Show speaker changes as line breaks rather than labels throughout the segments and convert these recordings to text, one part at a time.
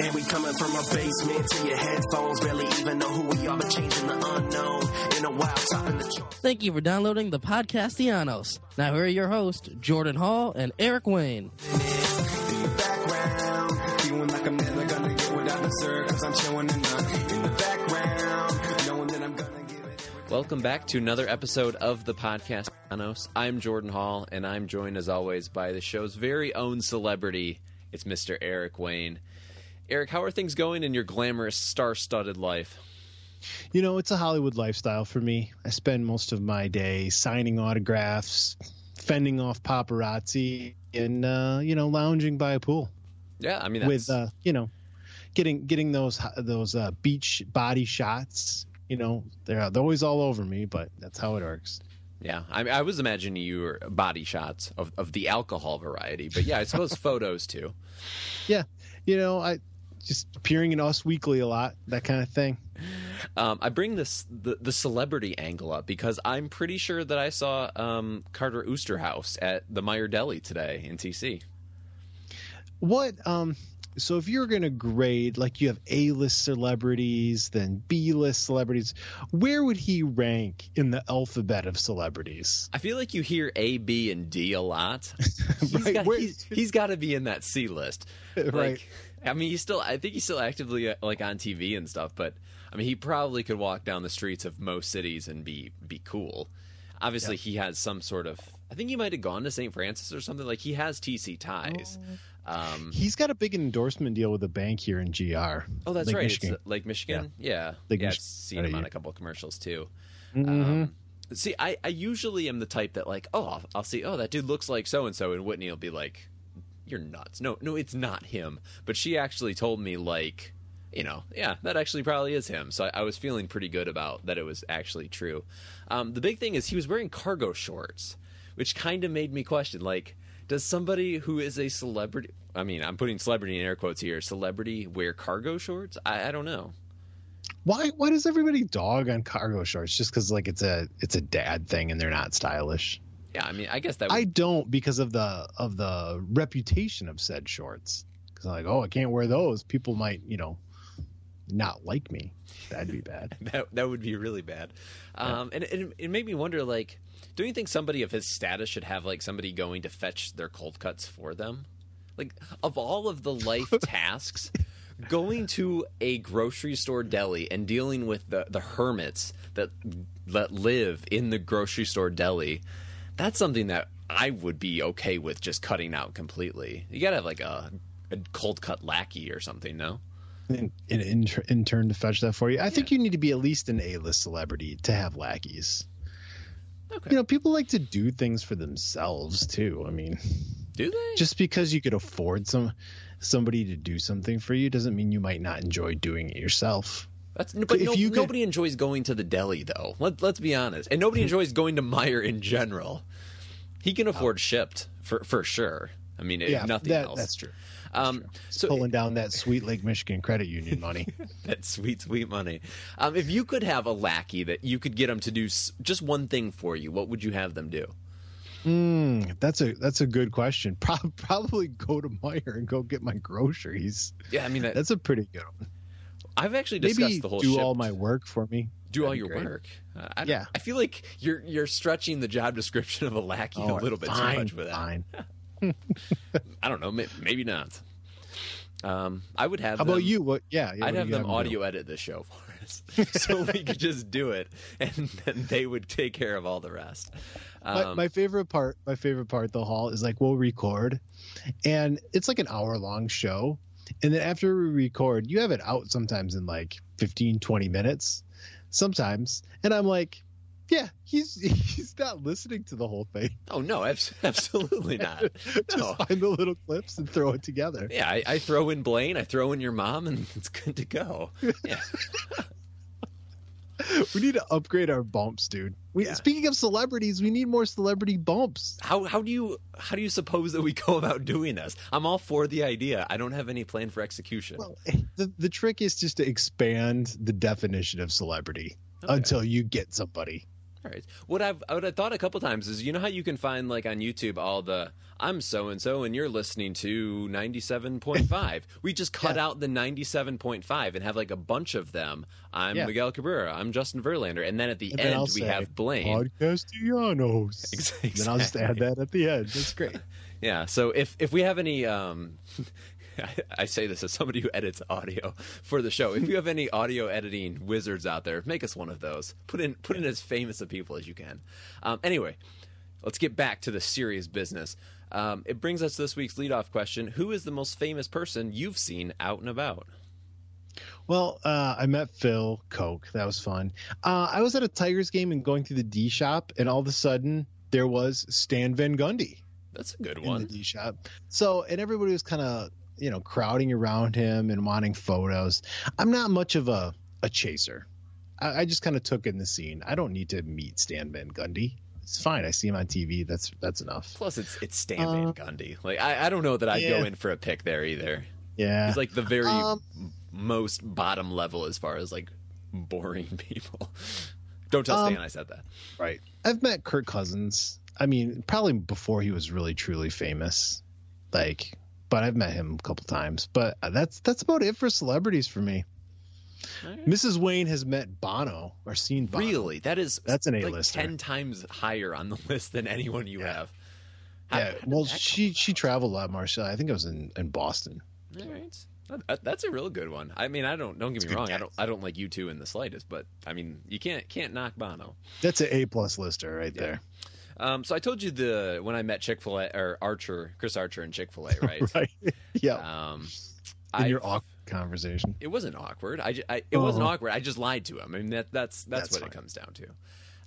And we coming from a basement to your headphones. Barely even know who we are, but changing the unknown. In a while, topping the chart.
Thank you for downloading the podcast Podcastellanos. Now here are your hosts, Jordan Hall and Eric Wayne.
background. Feeling like I'm never gonna get what I deserve. Cause I'm chilling in the, in the background. Knowing that I'm gonna.
Welcome back to another episode of the podcast. Anos. I'm Jordan Hall, and I'm joined as always by the show's very own celebrity. It's Mr. Eric Wayne. Eric, how are things going in your glamorous, star-studded life?
You know, it's a Hollywood lifestyle for me. I spend most of my day signing autographs, fending off paparazzi, and uh, you know, lounging by a pool
Yeah, I mean, that's,
with uh, you know, getting getting those those uh, beach body shots. You know, they're they're always all over me, but that's how it works.
yeah. I, I was imagining you were body shots of, of the alcohol variety, but yeah, I suppose photos too.
Yeah, you know, I just appearing in Us Weekly a lot, that kind of thing.
Um, I bring this the, the celebrity angle up because I'm pretty sure that I saw um, Carter Oosterhouse at the Meijer Deli today in TC.
What um so if you're going to grade like you have A-list celebrities, then B-list celebrities, where would he rank in the alphabet of celebrities?
I feel like you hear A, B, and D a lot. He's
Right,
got, he's, he's got to be in that C list.
Right.
Like, I mean, he's still. I think he's still actively uh, like on TV and stuff. But I mean, he probably could walk down the streets of most cities and be be cool. Obviously, he has some sort of. I think he might have gone to St. Francis or something. Like he has TC ties. Um,
He's got a big endorsement deal with a bank here in GR.
oh, that's
Lake
right.
Michigan.
It's uh, Lake Michigan. Yeah,
Lake
yeah. I've seen him on a couple of commercials too.
Mhm.
Um, see, I, I usually am the type that like, oh, I'll, I'll see, oh, that dude looks like so and so, and Whitney will be like, you're nuts. No, no, it's not him. But she actually told me like, you know, yeah, that actually probably is him. So I, I was feeling pretty good about that it was actually true. Um, the big thing is he was wearing cargo shorts, which kind of made me question like. Does somebody who is a celebrity, I mean, I'm putting celebrity in air quotes here, celebrity wear cargo shorts? I, I don't know.
Why why does everybody dog on cargo shorts just cuz like it's a it's a dad thing and they're not stylish?
Yeah, I mean, I guess that would
I don't because of the of the reputation of said shorts. Cuz I'm like, "Oh, I can't wear those. People might, you know, not like me." That'd be bad.
that that would be really bad. Um, and it, it made me wonder, like, don't you think somebody of his status should have like somebody going to fetch their cold cuts for them? Like, of all of the life tasks, going to a grocery store deli and dealing with the the hermits that that live in the grocery store deli, that's something that I would be okay with just cutting out completely. You gotta have like a, a cold cut lackey or something, no?
an, an inter- intern to fetch that for you. I think you need to be at least an A-list celebrity to have lackeys.
Okay.
You know, people like to do things for themselves too. I mean,
Do they?
just because you could afford some somebody to do something for you doesn't mean you might not enjoy doing it yourself.
That's but
If
no,
could-
nobody enjoys going to the deli though. Let, let's be honest, and nobody enjoys going to Meijer in general. He can afford shipped for for sure. I mean, if
yeah,
nothing
that,
else.
that's true.
Um, so
Pulling down that sweet Lake Michigan credit union money.
that sweet, sweet money. Um, if you could have a lackey that you could get them to do s- just one thing for you, what would you have them do?
Hmm, that's a that's a good question. Pro- probably go to Meijer and go get my groceries.
Yeah, I mean, that,
That's a pretty good one.
I've actually discussed
Maybe
the whole
do all my work for me.
do all
That'd
your
great.
work. Uh, I,
Yeah.
I feel like you're you're stretching the job description of a lackey a
Oh,
little bit
fine,
too much with that.
Fine.
I don't know. Maybe not. Um, I would have.
How about you? What? Yeah, yeah
I'd have them audio edit the show for us, so we could just do it, and then they would take care of all the rest.
my,
Um,
my favorite part my favorite part the hall is like we'll record and it's like an hour long show and then after we record you have it out sometimes in like 15 20 minutes sometimes and i'm like yeah he's he's not listening to the whole thing
oh no, absolutely not.
just
No.
find the little clips and throw it together
Yeah, I, I throw in Blaine, I throw in your mom, and it's good to go. Yeah.
we need to upgrade our bumps dude we
Yeah.
speaking of celebrities we need more celebrity bumps
How how do you how do you suppose that we go about doing this? I'm all for the idea. I don't have any plan for execution.
Well, the the trick is just to expand the definition of celebrity
Okay.
until you get somebody.
All right. What I've what I thought a couple times is you know how you can find like on YouTube all the I'm so and so and you're listening to 97.5. we just cut
Yeah.
out the 97.5 and have like a bunch of them. I'm
Yeah.
Miguel Cabrera. I'm Justin Verlander. And then at the
And
end we
say,
have Blaine.
Podcastellanos.
Ex-
Then I'll just add that at the end. That's great.
Yeah. So if if we have any, um, I, say this as somebody who edits audio for the show. If you have any audio editing wizards out there, make us one of those. Put in put in as famous of people as you can. Um, anyway, let's get back to the serious business. Um, it brings us to this week's leadoff question: Who is the most famous person you've seen out and about?
Well, uh, I met Phil Koch. That was fun. Uh, I was at a Tigers game and going through the D shop, and all of a sudden there was Stan Van Gundy
That's a good
in the
one.
D shop. So, and everybody was kind of, you know, crowding around him and wanting photos. I'm not much of a, a chaser. I, I just kind of took in the scene. I don't need to meet Stan Van Gundy. It's fine. I see him on TV. That's that's enough.
Plus, it's it's Stan
Uh,
Van Gundy. Like I, I don't know that I'd go in for a pick there either.
Yeah.
He's like the very
Um,
most bottom level as far as like boring people. Don't tell
Um,
Stan I said that.
Right. I've met Kirk Cousins. I mean, probably before he was really truly famous. Like, but I've met him a couple times. But that's that's about it for celebrities for me. Mrs. Wayne has met Bono or seen Bono.
Really, that is
That's an
like
A-lister.
ten times higher on the list than anyone you have. How-
Yeah.
how
Well, she she traveled a lot, Marcia. I think I was in in Boston.
All right. That's a real good one. I mean, I don't don't get me
good
wrong. I don't I don't like U2 in the slightest, but I mean, you can't can't knock Bono.
That's an A plus lister right
Yeah.
there.
Um, so I told you the when I met Chick Fil A or Archer, Chris Archer and Chick Fil A, right?
Right. yeah.
Um,
in your
I've-
awkward conversation.
It wasn't awkward. I, I it wasn't
Uh-huh.
awkward. I just lied to him. I mean that that's that's,
That's
what
fine.
it comes down to.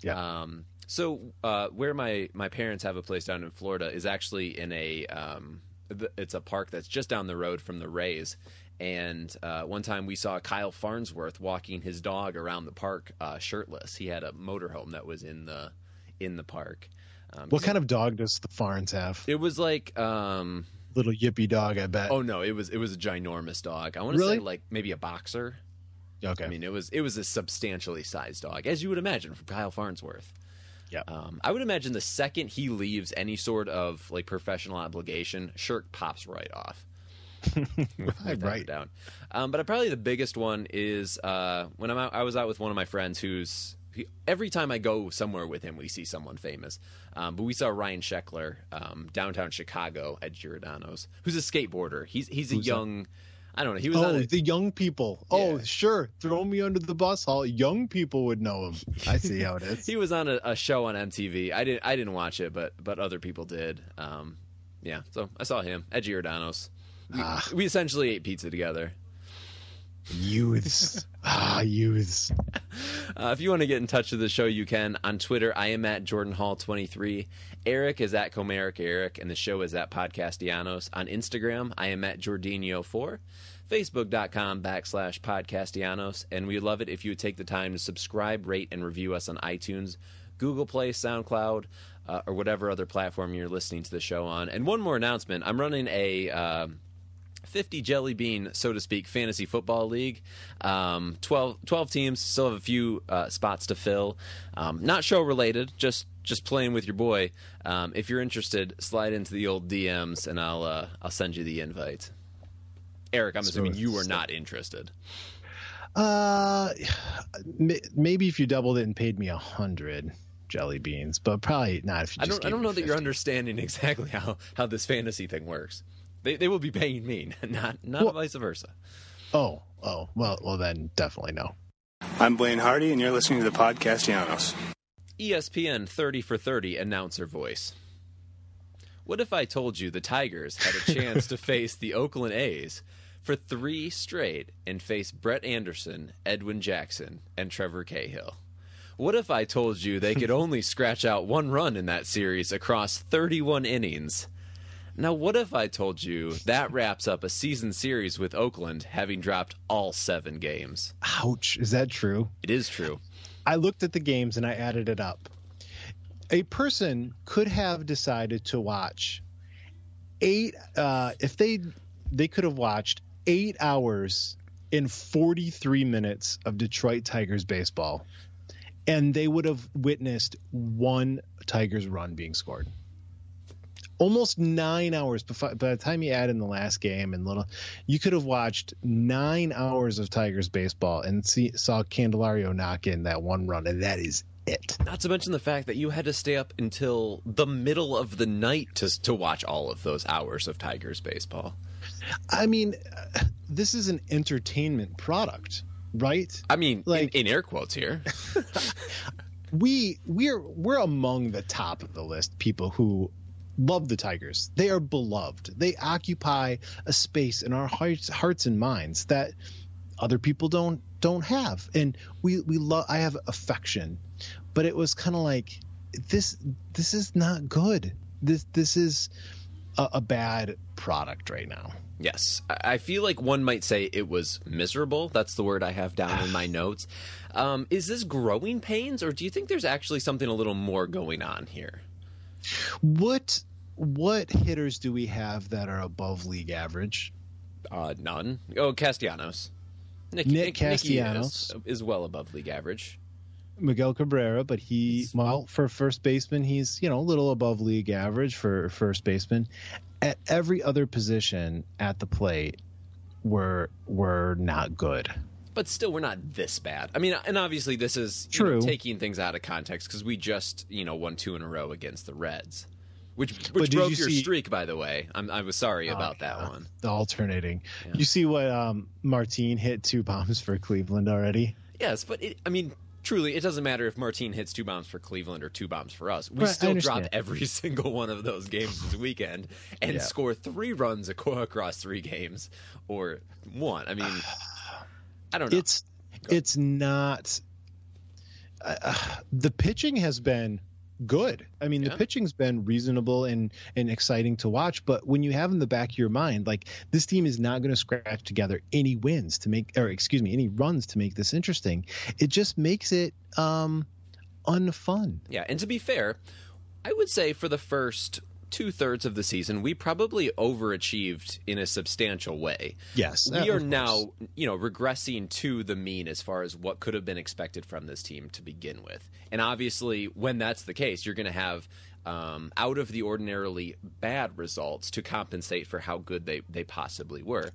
Yeah.
Um, so uh, where my my parents have a place down in Florida is actually in a um, it's a park that's just down the road from the Rays. And uh, one time we saw Kyle Farnsworth walking his dog around the park uh, shirtless. He had a motorhome that was in the in the park. Um,
What kind of dog does the Farns have?
It was like um,
Little yippy dog, I bet.
oh no, it was it was a ginormous dog. I want to
Really?
say like maybe a boxer.
okay.
I mean, it was it was a substantially sized dog, as you would imagine from Kyle Farnsworth.
Yeah.
Um, I would imagine the second he leaves any sort of like professional obligation, Shirk pops right off. A
right.
doubt. Um, but probably the biggest one is uh, when I'm out, I was out with one of my friends who's he, every time I go somewhere with him, we see someone famous. Um, but we saw Ryan Sheckler um, downtown Chicago at Giordano's, who's a skateboarder. He's he's a
Who's that?
young. I don't know. He was
Oh,
a,
the young people. Oh, sure. Throw me under the bus All Young people would know him. I see how it is.
he was on a, a show on MTV. I didn't I didn't watch it, but but other people did. Um, yeah, so I saw him at Giordano's. We,
Ah.
we essentially ate pizza together.
Youths. ah, youths.
Uh, if you want to get in touch with the show, you can on Twitter. I am at Jordan Hall twenty three. Eric is at Comerica Eric, and the show is at Podcastellanos. On Instagram, I am at Jordinho four. Facebook.com backslash Podcastellanos. And we'd love it if you would take the time to subscribe, rate, and review us on iTunes, Google Play, SoundCloud, uh, or whatever other platform you're listening to the show on. And one more announcement I'm running a. um 50 jelly bean, so to speak, fantasy football league. Um, 12, 12 teams, still have a few uh, spots to fill. Um, not show related, just just playing with your boy. Um, if you're interested, slide into the old DMs and I'll uh, I'll send you the invite. Eric, I'm
So-
assuming you are not interested.
Uh, maybe if you doubled it and paid me a hundred jelly beans, but probably not if you
I don't. I don't know that you're understanding exactly how how this fantasy thing works. They they will be paying me, not not
Well-
vice versa.
Oh, oh, well, well then definitely no.
I'm Blaine Hardy, and you're listening to the Podcastellanos.
ESPN 30 for 30 announcer voice. What if I told you the Tigers had a chance to face the Oakland A's for three straight and face Brett Anderson, Edwin Jackson, and Trevor Cahill? What if I told you they could only scratch out one run in that series across 31 innings? Now, what if I told you that wraps up a season series with Oakland having dropped all seven games?
Ouch! Is that true?
It is true.
I looked at the games and I added it up. A person could have decided to watch eight. Uh, if they they could have watched eight hours in 43 minutes of Detroit Tigers baseball, and they would have witnessed one Tigers run being scored. Almost nine hours before, by the time you add in the last game and little, you could have watched nine hours of Tigers baseball and see, saw Candelario knock in that one run, and that is it.
Not to mention the fact that you had to stay up until the middle of the night to to watch all of those hours of Tigers baseball.
I mean, uh, this is an entertainment product, right?
I mean,
Like-
in, in air quotes here.
we we're we're among the top of the list people who love the tigers they are beloved they occupy a space in our hearts hearts and minds that other people don't don't have and we we love i have affection but it was kind of like this this is not good this this is a, a bad product right now
Yes, I I feel like one might say it was miserable. That's the word I have down in my notes. Um, is this growing pains, or do you think there's actually something a little more going on here?
What what hitters do we have that are above league average
Uh, none. Oh, Castellanos. Nick,
Nick
Nicky
Castellanos.
is, is well above league average.
Miguel Cabrera, but he well for first baseman, he's you know a little above league average for first baseman. At every other position at the plate, we're we're not good.
But still, we're not this bad. I mean, and obviously, this is you know, taking things out of context because we just you know won two in a row against the Reds, which which broke
you
your
see-
streak, by the way. I'm, I was sorry
Oh,
about that
yeah.
one.
The alternating. You see what um, Martin hit two bombs for Cleveland already.
Yes, but it, I mean, truly, it doesn't matter if Martin hits two bombs for Cleveland or two bombs for us. We
Right,
still drop every single one of those games this weekend and
Yeah.
score three runs across three games or one. I mean, I don't know.
It's it's not. Uh, the pitching has been good. I mean,
Yeah.
the pitching's been reasonable and and exciting to watch. But when you have in the back of your mind, like this team is not going to scratch together any wins to make, or excuse me, any runs to make this interesting, it just makes it um unfun.
Yeah, and to be fair, I would say for the first two thirds of the season, we probably overachieved in a substantial way.
Yes,
we are now, you know, regressing to the mean as far as what could have been expected from this team to begin with. And obviously, when that's the case, you're going to have um, out of the ordinarily bad results to compensate for how good they, they possibly were.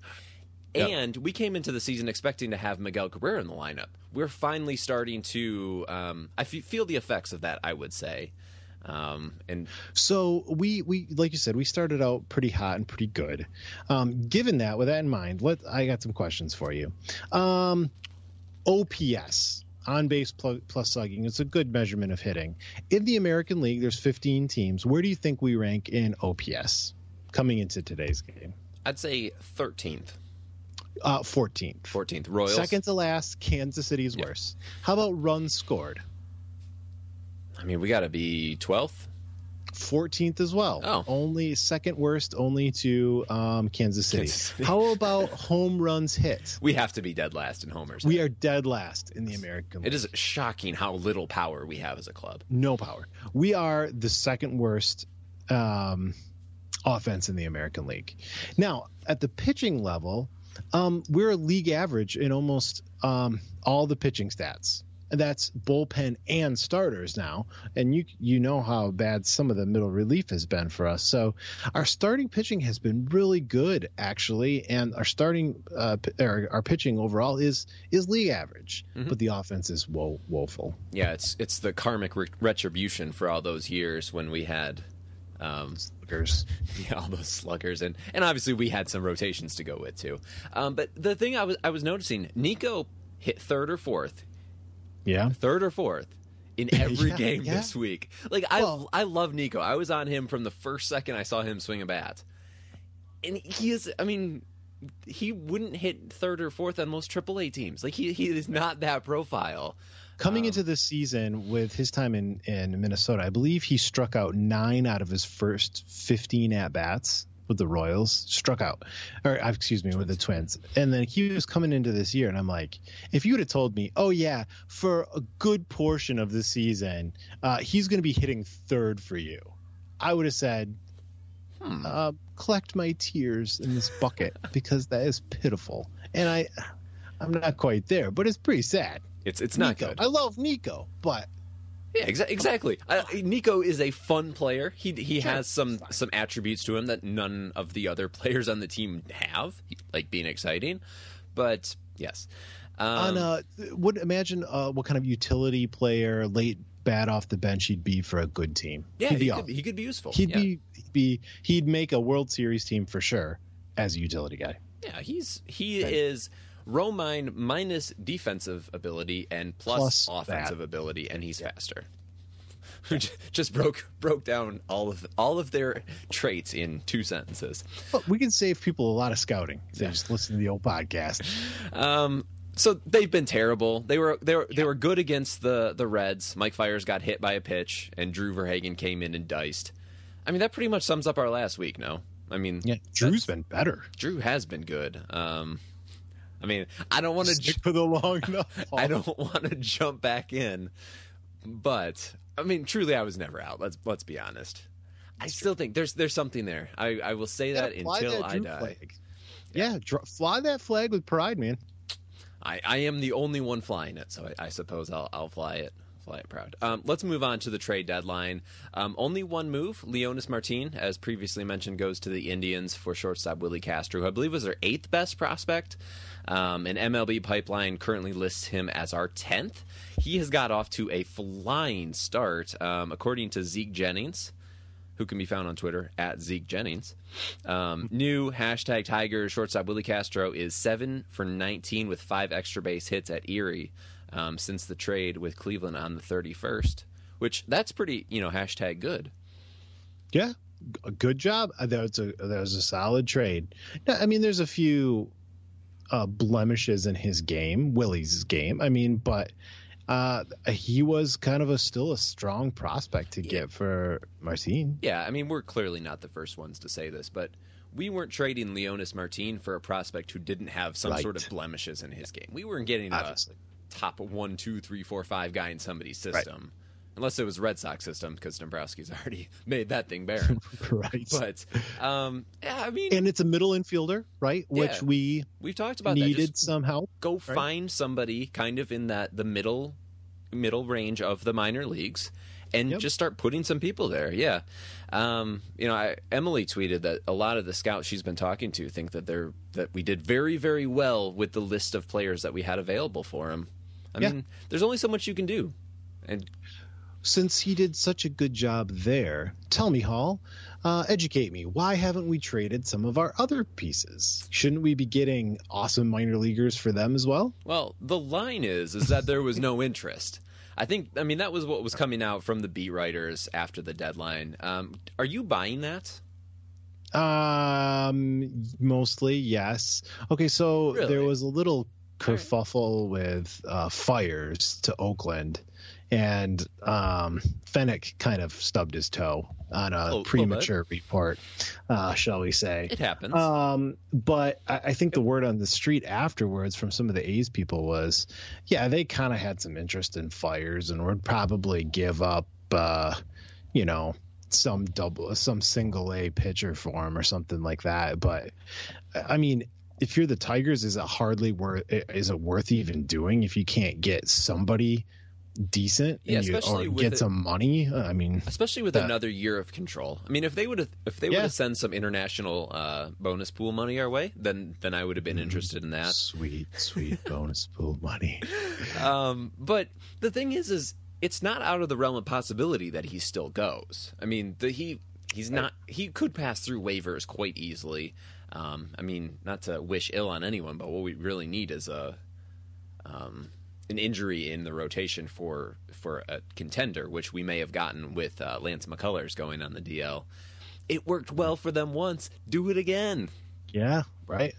And we came into the season expecting to have Miguel Cabrera in the lineup. We're finally starting to, um, I feel the effects of that, I would say. Um, and
So we we like you said, we started out pretty hot and pretty good. Um, given that, with that in mind, let I got some questions for you. Um, OPS on base plus slugging is a good measurement of hitting. In the American League, there's 15 teams. Where do you think we rank in OPS coming into today's game?
I'd say 13th,
Uh, 14th.
14th. Royals.
Second to last, Kansas City is worse. How about runs scored?
I mean, we got to be 12th.
14th as well.
Oh.
Only second worst, only to um, Kansas City.
Kansas City.
How about home runs hit?
We have to be dead last in homers.
We are dead last in the American League.
It is shocking how little power we have as a club.
no power. We are the second worst um, offense in the American League. Now, at the pitching level, um, we're a league average in almost um, all the pitching stats. That's bullpen and starters now. And you you know how bad some of the middle relief has been for us. So our starting pitching has been really good actually, and our starting uh, or our pitching overall is is league average,
Mm-hmm.
but the offense is wo- woeful.
Yeah, it's it's the karmic re- retribution for all those years when we had um,
Sluggers.
yeah, all those sluggers, and and obviously we had some rotations to go with too. Um, but the thing I was I was noticing, Niko hit third or fourth,
Yeah.
third or fourth in every
Yeah,
game
yeah.
this week. Like I
Well-
I love Niko. I was on him from the first second I saw him swing a bat, and he is. I mean. He wouldn't hit third or fourth on most AAA teams. Like he, he is not that profile.
Coming
Um,
into this season with his time in, in Minnesota, I believe he struck out nine out of his first 15 at bats with the Royals. Struck out, or uh, excuse me, with the Twins. And then he was coming into this year, and I'm like, if you would have told me, oh, yeah, for a good portion of the season, uh, he's going to be hitting third for you, I would have said, uh, collect my tears in this bucket because that is pitiful. And I. I'm not quite there, but it's pretty sad.
It's it's not
Niko.
good.
I love Niko, but
Yeah, exa- exactly. Uh, Niko is a fun player. He he
Sure.
has some some attributes to him that none of the other players on the team have, like being exciting. But yes, um,
on uh, would imagine uh, what kind of utility player, late bat off the bench he'd be for a good team.
yeah,
he'd be
he could, he could be useful.
he'd
yeah.
be he'd be he'd make a World Series team for sure as a utility guy.
yeah, he's he is Romine minus defensive ability and plus,
Plus
offensive
that.
ability, and he's faster. Just broke broke down all of all of their traits in two sentences.
But we can save people a lot of scouting if they just listen to the old podcast.
Um, so they've been terrible. They were they were they were good against the the Reds. Mike Fiers got hit by a pitch, and Drew Verhagen came in and diced. I mean, that pretty much sums up our last week. No, I mean,
Yeah, Drew's been better.
Drew has been good. Um, I mean, I don't want to.
Stick for the long.
I don't want to jump back in, but I mean, truly, I was never out. Let's let's be honest. I still think there's there's something there. I, I will say that
Yeah,
until
that
I die.
flag. Yeah, dr- fly that flag with pride, man.
I, I am the only one flying it, so I, I suppose I'll, I'll fly it. Fly it proud. Um, let's move on to the trade deadline. Um, only one move. Leonys Martin, as previously mentioned, goes to the Indians for shortstop Willi Castro, who I believe was their eighth best prospect. Um, and MLB Pipeline currently lists him as our tenth. He has got off to a flying start, um, according to Zeke Jennings who can be found on Twitter at Zeke Jennings. Um, new hashtag Tiger shortstop Willi Castro is seven for 19 with five extra base hits at Erie um, since the trade with Cleveland on the 31st, which that's pretty, you know, hashtag good.
Yeah, good job. Uh, That was a that was a solid trade. I mean, there's a few uh, blemishes in his game, Willi's game. I mean, but uh, he was kind of a still a strong prospect to get for Martin.
Yeah, I mean, we're clearly not the first ones to say this, but we weren't trading Leonys Martin for a prospect who didn't have some
Right.
sort of blemishes in his game. We weren't getting a top one, two, three, four, five guy in somebody's system. Unless it was Red Sox system, because Dombrowski's already made that thing barren.
right.
but um, yeah, I mean,
and it's a middle infielder, right? Which
Yeah.
we
we've talked about
needed some help.
go find somebody kind of in that the middle middle range of the minor leagues and
Yep.
just start putting some people there. Yeah. Um, you know, I, Emily tweeted that a lot of the scouts she's been talking to think that they're that we did very very well with the list of players that we had available for him. I
Yeah.
mean, there's only so much you can do. And
Since he did such a good job there, tell me, Hall, uh, educate me. Why haven't we traded some of our other pieces? Shouldn't we be getting awesome minor leaguers for them as well?
Well, the line is is that there was no interest. I think I mean that was what was coming out from the beat writers after the deadline. Um, are you buying that?
Um, mostly yes. Okay, so
Really?
there was a little kerfuffle with uh, Fiers to Oakland, and um, Fenech kind of stubbed his toe on a premature report, uh, shall we say?
It happens.
Um, but I, I think the word on the street afterwards from some of the A's people was, yeah, they kind of had some interest in Fiers and would probably give up, uh, you know, some double, some single A pitcher for him or something like that. But I mean, if you're the Tigers, is it hardly worth? Is it worth even doing if you can't get somebody decent
Yeah,
and you,
especially
get
it-
some money? I mean,
especially with
that-
another year of control. I mean, if they would have if they would
Yeah.
have sent some international uh, bonus pool money our way, then then I would have been interested in that.
sweet, sweet bonus pool money.
Um, but the thing is, is it's not out of the realm of possibility that he still goes. I mean, the, he he's not he could pass through waivers quite easily. Um, I mean, not to wish ill on anyone, but what we really need is a um, an injury in the rotation for for a contender, which we may have gotten with uh, Lance McCullers going on the DL. It worked well for them once. Do it again.
Yeah, right.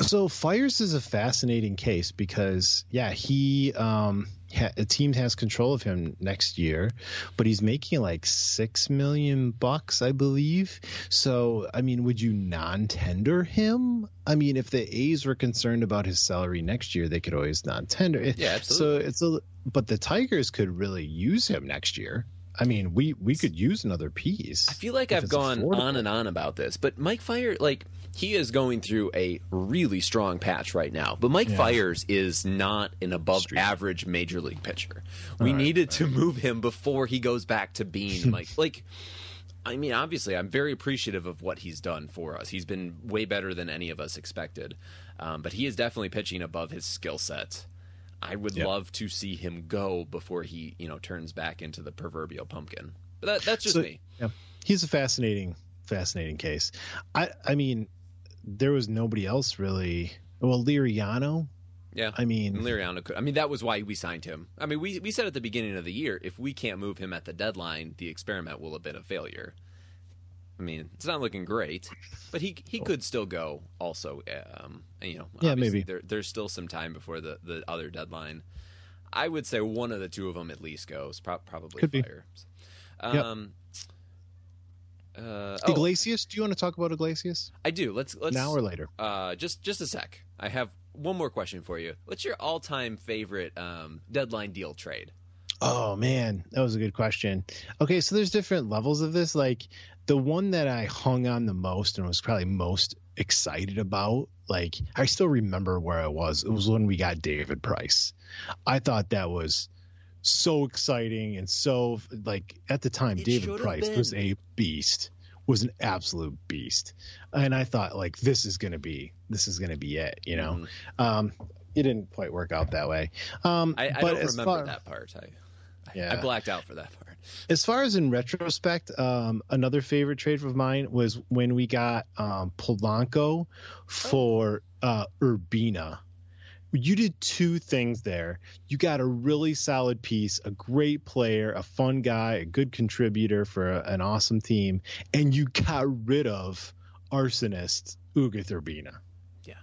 So Fiers is a fascinating case because yeah, he um ha- a team has control of him next year, but he's making like 6 million bucks, I believe. So, I mean, would you non-tender him? I mean, if the A's were concerned about his salary next year, they could always non-tender.
Yeah, absolutely.
So, it's a but the Tigers could really use him next year. I mean, we we could use another piece.
I feel like I've gone
affordable.
on and on about this, but Mike Fire, like he is going through a really strong patch right now. But Mike Fiers is not an above average major league pitcher. We needed to move him before he goes back to being Mike. Like, I mean, obviously, I'm very appreciative of what he's done for us. He's been way better than any of us expected, um, but he is definitely pitching above his skill set. I would
Yep.
love to see him go before he, you know, turns back into the proverbial pumpkin. But that, that's just
So-
me.
Yeah, he's a fascinating, fascinating case. I, I mean, there was nobody else really. Well, Liriano.
Yeah,
I mean-
and Liriano could. I mean, that was why we signed him. I mean, we we said at the beginning of the year, if we can't move him at the deadline, the experiment will have been a failure. I mean, it's not looking great, but he he could still go. Also, um, you know,
Yeah, maybe.
there, there's still some time before the the other deadline. I would say one of the two of them at least goes. Pro- probably
Could be.
fire.
Yep.
Um, uh, oh,
Iglesias. Do you want to talk about Iglesias
I do. Let's let's
now or later?
uh, just just a sec. I have one more question for you. What's your all-time favorite um, deadline deal trade?
Oh man, that was a good question. Okay, so there's different levels of this. Like the one that I hung on the most and was probably most excited about. Like I still remember where I was. It was when we got David Price. I thought that was so exciting and so like at the time
It
David Price
been.
was a beast. Was an absolute beast. And I thought like this is going to be this is going to be it, you know. Um it didn't quite work out that way. Um
Mm-hmm. I, I don't remember
far-
that part. I,
Yeah.
I blacked out for that part.
as far as in retrospect, um, another favorite trade of mine was when we got um, Polanco for uh, Urbina. You did two things there. You got a really solid piece, a great player, a fun guy, a good contributor for a- an awesome team, and you got rid of arsonist Ugueth Urbina.
Yeah,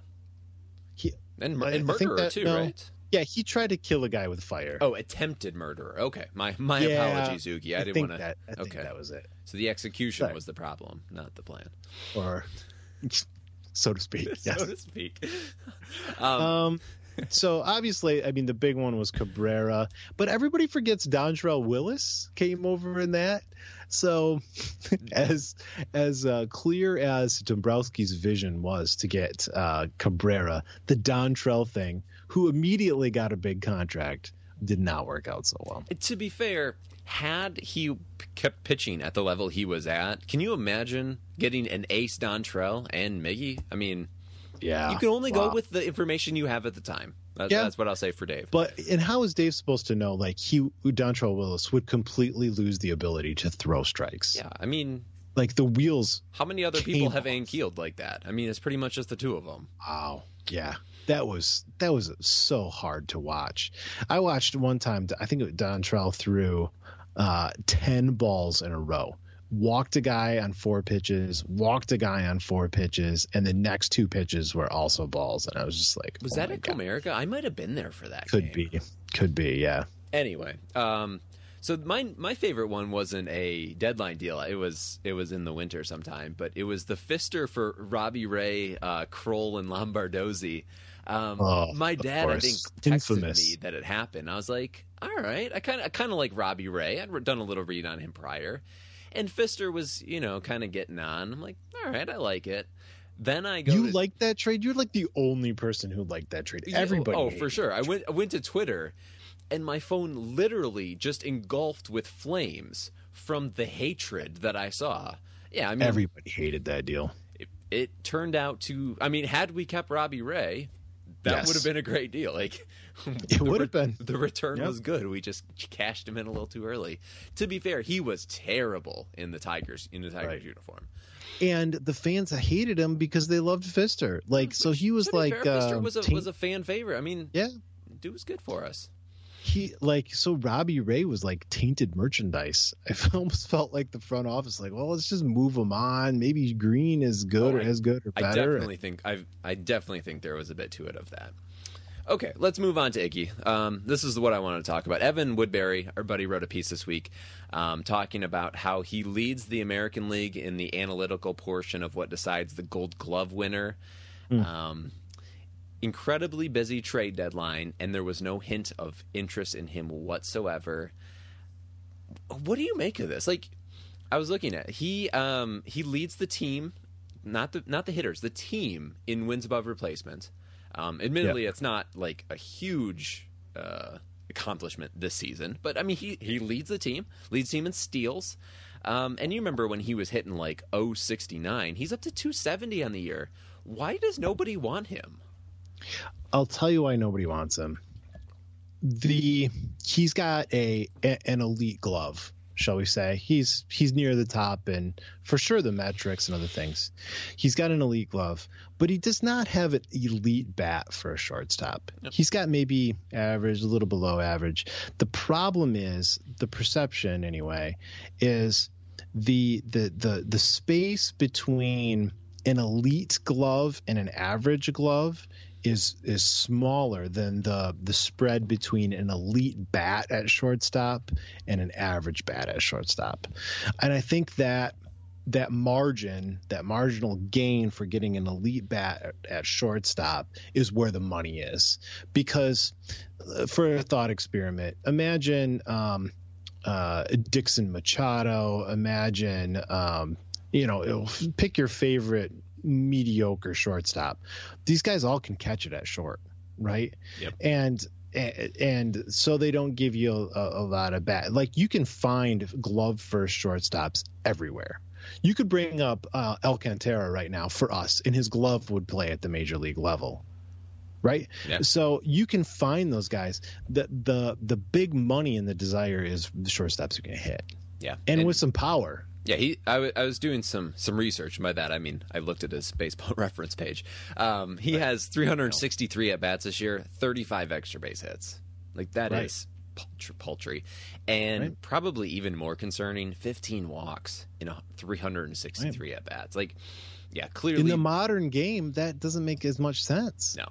He,
and, and murderer
that-
too,
no.
right?
Yeah, he tried to kill a guy with fire.
Oh, attempted murderer. Okay, my my
Yeah,
apologies, Oogie. I, didn't want to. okay,
that was it.
so the execution
Right.
was the problem, not the plan,
or so to speak. Yes.
so to speak. um,
Um, so obviously, I mean, the big one was Cabrera, but everybody forgets Dontrelle Willis came over in that. So, as as uh, clear as Dombrowski's vision was to get uh, Cabrera, the Dontrelle thing, who immediately got a big contract, did not work out so well.
to be fair, had he kept pitching at the level he was at, can you imagine getting an ace Dontrelle and Miggy? I mean,
Yeah,
you can only
Wow.
go with the information you have at the time. That,
Yeah.
That's what I'll say for Dave.
But and how is Dave supposed to know? Like he, Dontrelle Willis would completely lose the ability to throw strikes.
yeah, I mean,
like the wheels
how many other people have Ankieled like that? I mean, it's pretty much just the two of them.
Wow. Yeah. That was that was so hard to watch. I watched one time. I think it Dontrelle threw uh, ten balls in a row. Walked a guy on four pitches. Walked a guy on four pitches, and the next two pitches were also balls. And I was just like,
Was
oh
that at
God.
Comerica? I might have been there for that.
Could
game.
be. Could be. Yeah.
Anyway, um, so my my favorite one wasn't a deadline deal. It was it was in the winter sometime, but it was the Fister for Robbie Ray, uh, Krol, and Lombardozzi. Um,
Oh,
my dad, I think, texted
Infamous.
me that it happened. I was like, all right. I kind of I kind of like Robbie Ray. I'd done a little read on him prior, and Fister was you know kind of getting on. I'm like, all right, I like it. Then I go.
You
to,
like that trade? You're like the only person who liked that trade. Everybody.
Oh, for sure. I went. I went to Twitter, and my phone literally just engulfed with flames from the hatred that I saw. Yeah, I mean,
Everybody hated that deal.
it, it turned out to. I mean, had we kept Robbie Ray, that
Yes.
would have been a great deal. Like,
It would have been.
The return
Yep.
was good. We just cashed him in a little too early. To be fair, he was terrible in the Tigers in the Tigers
Right.
uniform.
And the fans hated him because they loved Fister. Like, so he was like,
fair, Fister
um,
was a was a fan favorite. I mean,
yeah.
dude was good for us.
He like so Robbie Ray was like tainted merchandise. I almost felt like the front office like, well, let's just move him on. Maybe Greene is good
Oh,
or
I-
as good or better.
I definitely think I I definitely think there was a bit to it of that. Okay, let's move on to Iggy. Um, this is what I want to talk about. Evan Woodbury, our buddy, wrote a piece this week um, talking about how he leads the American League in the analytical portion of what decides the Gold Glove winner. Um, incredibly busy trade deadline, and there was no hint of interest in him whatsoever. What do you make of this? Like, I was looking at he um, he leads the team, not the not the hitters, the team in wins above replacement. Um, admittedly, it's not like a huge uh, accomplishment this season, but I mean he he leads the team, leads the team in steals. Um, and you remember when he was hitting like 069, he's up to 270 on the year. Why does nobody want him?
I'll tell you why nobody wants him. The he's got a, a- an elite glove, shall we say? He's he's near the top and for sure the metrics and other things. He's got an elite glove, but he does not have an elite bat for a shortstop. He's got maybe average, a little below average. The problem is the perception anyway is the the the the space between an elite glove and an average glove is is smaller than the the spread between an elite bat at shortstop and an average bat at shortstop. And I think that that margin, that marginal gain for getting an elite bat at, shortstop is where the money is. Because uh, for a thought experiment, imagine um, uh, Dixon Machado, imagine, um, you know, pick your favorite mediocre shortstop. These guys all can catch it at short, right?
Yep.
And and so they don't give you a, a lot of bat. Like you can find glove first shortstops everywhere. You could bring up uh, Alcantara right now for us, and his glove would play at the major league level, right?
Yeah.
So you can find those guys. the the The big money and the desire is the shortstops who can hit,
Yeah,
and, with some power.
Yeah, he. I, w- I was doing some some research. and By that I mean I looked at his baseball reference page. Um, he has 363 at bats this year, 35 extra base hits. Like that is
Right.
paltry, paltry, and
Right.
probably even more concerning, 15 walks in a 363 at bats. Like, yeah, clearly
In the modern game, that doesn't make as much sense.
no.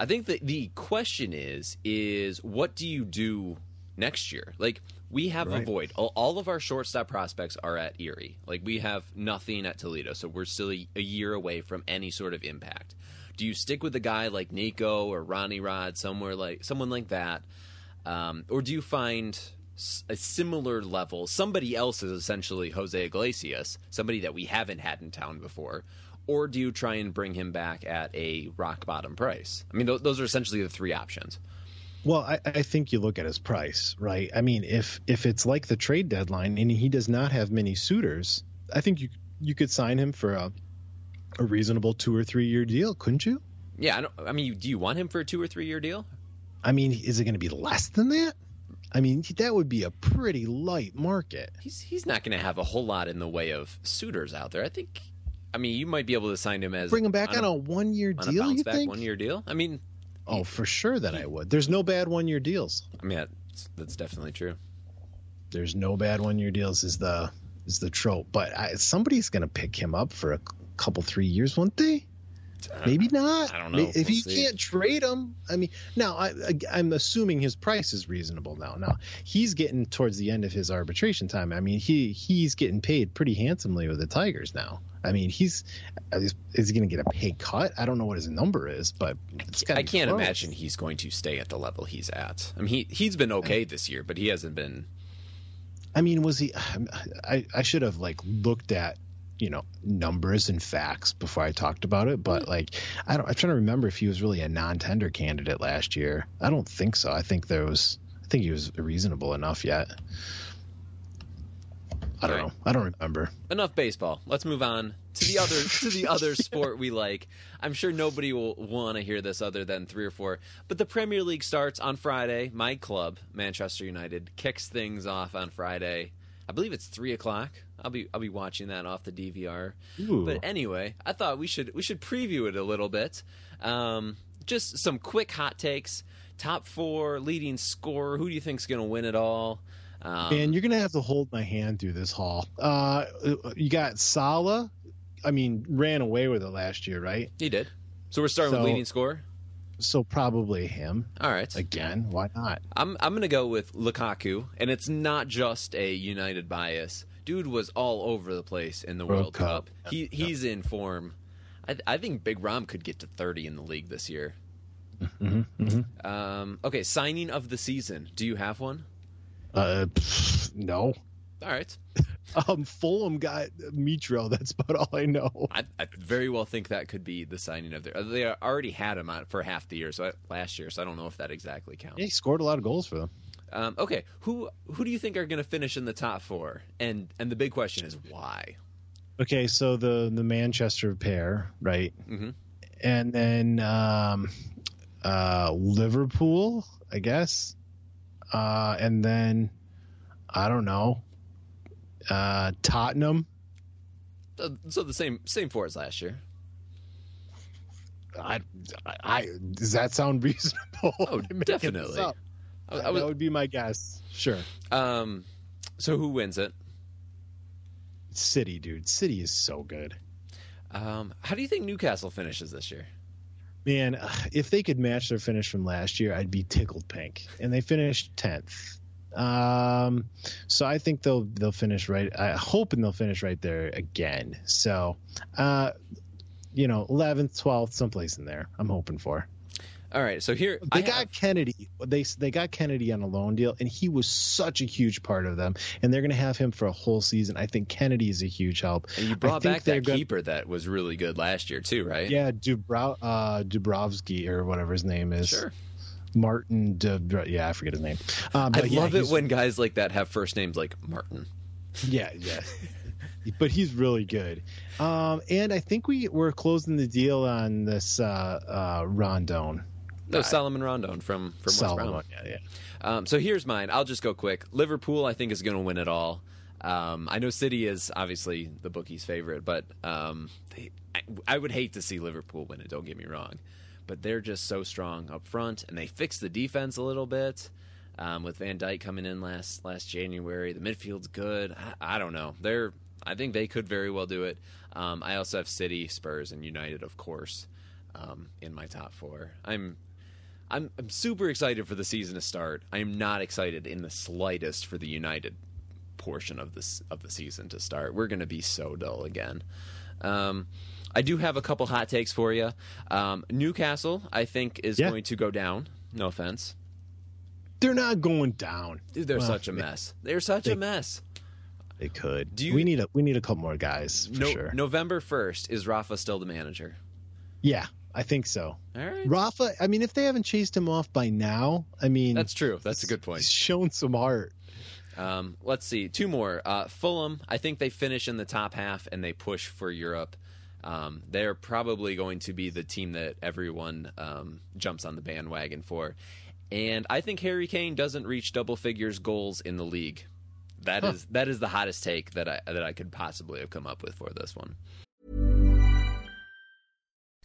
I think that the question is is what do you do next year? Like we have a void. All, all of our shortstop prospects are at Erie. Like we have nothing at Toledo, so we're still a, a year away from any sort of impact. Do you stick with a guy like Nico or Ronnie Rod, somewhere like someone like that, um, or do you find a similar level? Somebody else is essentially Jose Iglesias, somebody that we haven't had in town before, or do you try and bring him back at a rock bottom price? I mean, th- those are essentially the three options.
Well, I, I think you look at his price, right? I mean, if if it's like the trade deadline and he does not have many suitors, I think you you could sign him for a a reasonable two or three year deal, couldn't you?
Yeah, I, don't, I mean, do you want him for a two or three year deal?
I mean, is it going to be less than that? I mean, that would be a pretty light market.
He's he's not going to have a whole lot in the way of suitors out there. I think. I mean, you might be able to sign him as
Bring him back on a one year
on a
deal, you
back
think?
one year deal. I mean,
Oh, for sure that I would. There's no bad one year deals.
I mean that's, that's definitely true.
There's no bad one year deals is the is the trope. But I, somebody's going to pick him up for a couple three years, won't they? Maybe not.
I don't know.
If
We'll
you
see.
can't trade him, I mean, now I, I, am assuming his price is reasonable now. Now he's getting towards the end of his arbitration time. I mean, he he's getting paid pretty handsomely with the Tigers now. I mean, he's is, he going to get a pay cut? I don't know what his number is, but it's
I can't
close.
imagine he's going to stay at the level he's at. I mean, he he's been okay this year, but he hasn't been.
I mean, was he? I, I should have like looked at you know numbers and facts before I talked about it. But hmm. like, I don't. I'm trying to remember if he was really a non-tender candidate last year. I don't think so. I think there was. I think he was reasonable enough yet. I don't
Right.
know. I don't remember.
enough baseball. Let's move on to the other to the other sport we like. I'm sure nobody will want to hear this other than three or four. But the Premier League starts on Friday. My club, Manchester United, kicks things off on Friday. I believe it's three o'clock. I'll be I'll be watching that off the DVR.
Ooh.
But anyway, I thought we should we should preview it a little bit. Um, just some quick hot takes. Top four, leading scorer. Who do you think's going to win it all? Um,
and you're gonna have to hold my hand through this haul. Uh, you got Salah. I mean, ran away with it last year, right?
he did. So we're starting
So-
with leading scorer.
So probably him
All right.
again. Why not?
I'm I'm gonna go with Lukaku, and it's not just a United bias. Dude was all over the place in the World,
World
Cup.
Cup.
He he's in form. I, I think Big Rom could get to 30 in the league this year.
Mm-hmm,
Um, okay, signing of the season. Do you have one?
Uh, pff, no.
All right.
Um, Fulham got Mitro. That's about all I know.
I, I very well think that could be the signing of their. They already had him on for half the year, so I, last year. So I don't know if that exactly counts.
Yeah, he scored a lot of goals for them.
Um, okay, who who do you think are going to finish in the top four? And and the big question is why.
Okay, so the the Manchester pair, right?
Mhm.
And then um, uh, Liverpool, I guess. Uh, and then I don't know. Uh, Tottenham.
Uh, So the same same four as last year.
I, I does that sound reasonable?
Oh,
I'm making this
definitely. I- I
that would be my guess. Sure.
Um, so who wins it?
City, dude. City is so good.
Um, how do you think Newcastle finishes this year?
Man, if they could match their finish from last year, I'd be tickled pink. And they finished tenth. Um, so I think they'll they'll finish right. I hoping they'll finish right there again. So, uh, you know, eleventh, twelfth, someplace in there. I'm hoping for.
All right, so here
They
I
got
have-
Kenedy. They they got Kenedy on a loan deal, and he was such a huge part of them. And they're going to have him for a whole season. I think Kenedy is a huge help.
and you brought back that
gonna-
keeper that was really good last year too, right?
Yeah, Dubrow, uh, Dubrovsky or whatever his name is.
Sure.
Martin. Dubro- yeah, I forget his name. Uh,
I
yeah,
love it
he's-
when guys like that have first names like Martin.
Yeah, yeah. but he's really good. Um, and I think we we're closing the deal on this uh, uh, Rondon.
No, Solomon Rondon from from West
Solomon,
Brom.
Yeah, yeah.
Um, so here's mine. I'll just go quick. Liverpool, I think, is going to win it all. Um, I know City is obviously the bookie's favorite, but um, they, I, I would hate to see Liverpool win it. Don't get me wrong, but they're just so strong up front, and they fixed the defense a little bit um, with Van Dijk coming in last last January. The midfield's good. I, I don't know. They're I think they could very well do it. Um, I also have City, Spurs, and United, of course, um, in my top four. I'm I'm I'm super excited for the season to start. I am not excited in the slightest for the United portion of this of the season to start. We're going to be so dull again. Um, I do have a couple hot takes for you. Um, Newcastle, I think, is
Yeah.
going to go down. No offense,
They're not going down.
Dude, they're
Well,
such a mess. They're such a mess.
They could.
Do you-
we need a we need a couple more guys for
No,
sure.
November first is Rafa still the manager?
Yeah, I think so.
All right,
Rafa. I mean, if they haven't chased him off by now, I mean,
that's true. That's a good point.
He's shown some heart.
Um, let's see, two more. Uh, Fulham, I think they finish in the top half and they push for Europe. Um, they're probably going to be the team that everyone um, jumps on the bandwagon for. And I think Harry Kane doesn't reach double figures goals in the league. That is that is the hottest take that I that I could possibly have come up with for this one.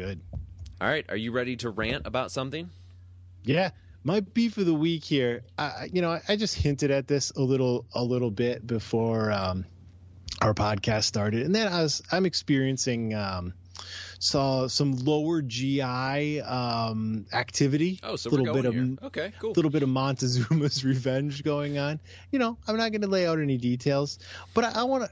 Good.
All right, are you ready to rant about something?
Yeah. My beef of the week here, I, you know, I, I just hinted at this a little, a little bit before um, our podcast started, and then I was, I'm experiencing, um, saw some lower GI um, activity.
Oh, so
a
we're
little
going
bit
here.
of
Okay, cool.
A little bit of Montezuma's revenge going on. You know, I'm not going to lay out any details, but I, I want to.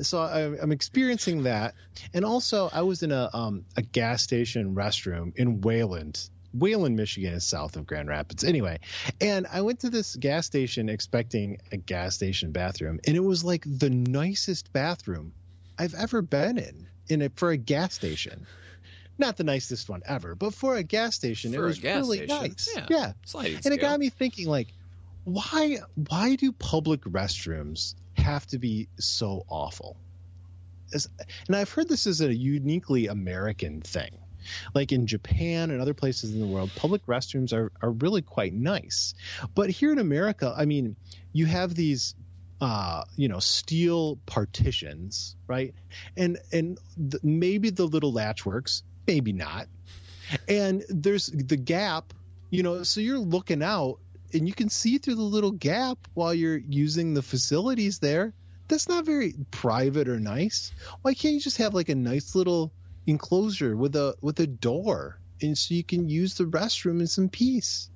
So I, I'm experiencing that, and also I was in a um, a gas station restroom in Wayland. Wayland, Michigan is south of Grand Rapids. Anyway, and I went to this gas station expecting a gas station bathroom, and it was like the nicest bathroom I've ever been in in a, for a gas station. Not the nicest one ever, but for a gas station,
For
it was
gas
really
station,
nice.
yeah.
yeah. And it got me thinking, like, why why do public restrooms have to be so awful? As- and I've heard this is a uniquely American thing. Like in Japan and other places in the world, public restrooms are, are really quite nice. But here in America, I mean, you have these uh, you know, steel partitions, right? And and th- maybe the little latch works, maybe not. And there's the gap, you know, so you're looking out and you can see through the little gap while you're using the facilities there. That's not very private or nice. Why can't you just have like a nice little enclosure with a with a door and so you can use the restroom in some peace?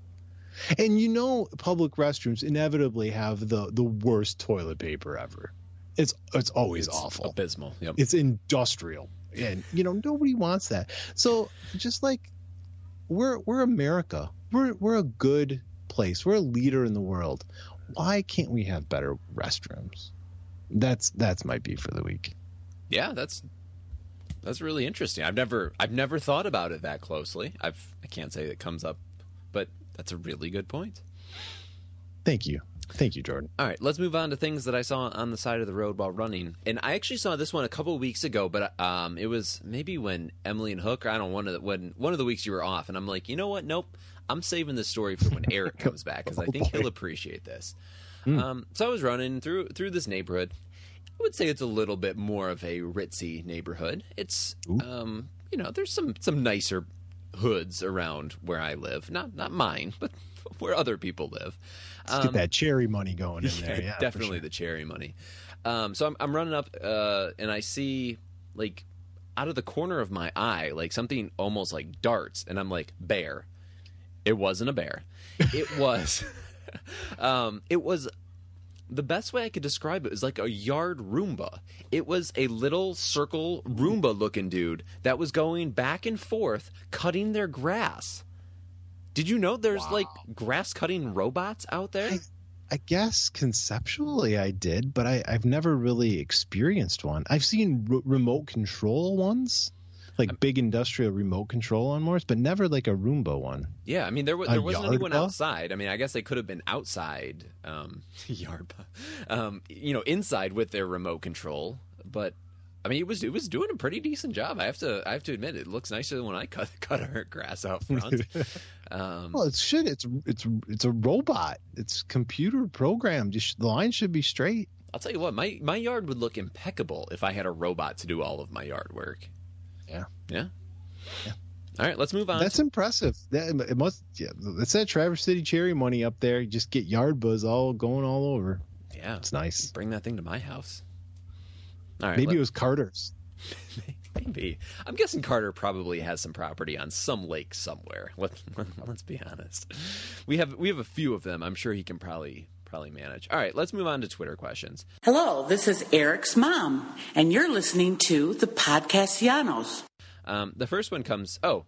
And you know public restrooms inevitably have the the worst toilet paper ever. It's it's always
It's
awful.
abysmal. Yep.
It's industrial. And you know, nobody wants that. So just like we're we're America. We're we're a good place. We're a leader in the world. Why can't we have better restrooms? That's that's my beef for the week.
Yeah, that's that's really interesting. I've never I've never thought about it that closely. I've I can't say it comes up, but that's a really good point.
Thank you. Thank you, Jordan.
All right, let's move on to things that I saw on the side of the road while running. And I actually saw this one a couple of weeks ago, but um, it was maybe when Emily and Hook. Or I don't know, one of the, when one of the weeks you were off, and I'm like, you know what? Nope, I'm saving this story for when Eric comes back because I think he'll appreciate this. Um, so I was running through through this neighborhood. I would say it's a little bit more of a ritzy neighborhood. It's um, you know, there's some some nicer hoods around where I live. Not not mine, but where other people live.
Let's get that cherry money going in there. Yeah,
definitely
sure.
the cherry money. Um, so I'm, I'm running up, uh, and I see like out of the corner of my eye, like something almost like darts, and I'm like, bear. It wasn't a bear. It was, um, it was. The best way I could describe it was like a yard Roomba. It was a little circle Roomba looking dude that was going back and forth cutting their grass. Did you know there's like grass cutting robots out there?
I guess conceptually I did, but I, I've never really experienced one. I've seen r- remote control ones, like big industrial remote control lawnmowers, but never like a Roomba one.
Yeah, I mean there, wa-
A
there wasn't anyone outside. I mean, I guess they could have been outside, um, yard, um, you know, inside with their remote control. But I mean, it was it was doing a pretty decent job. I have to I have to admit, it looks nicer than when I cut cut our grass out front. um,
Well, it's shit. It's it's it's a robot. It's computer programmed. The line should be straight.
I'll tell you what, my my yard would look impeccable if I had a robot to do all of my yard work.
Yeah.
Yeah. Yeah. All right, let's move on.
That's impressive. That it must. Yeah, it's that Traverse City cherry money up there. You just get yard buzz all going all over.
yeah,
It's nice.
bring that thing to my house. All right,
Maybe
let-
it was Carter's.
Maybe. I'm guessing Carter probably has some property on some lake somewhere. Let, let's be honest. We have we have a few of them. I'm sure he can probably probably manage. All right, let's move on to Twitter questions.
Hello, this is Eric's mom, and you're listening to the Podcastellanos.
Um, the first one comes. Oh,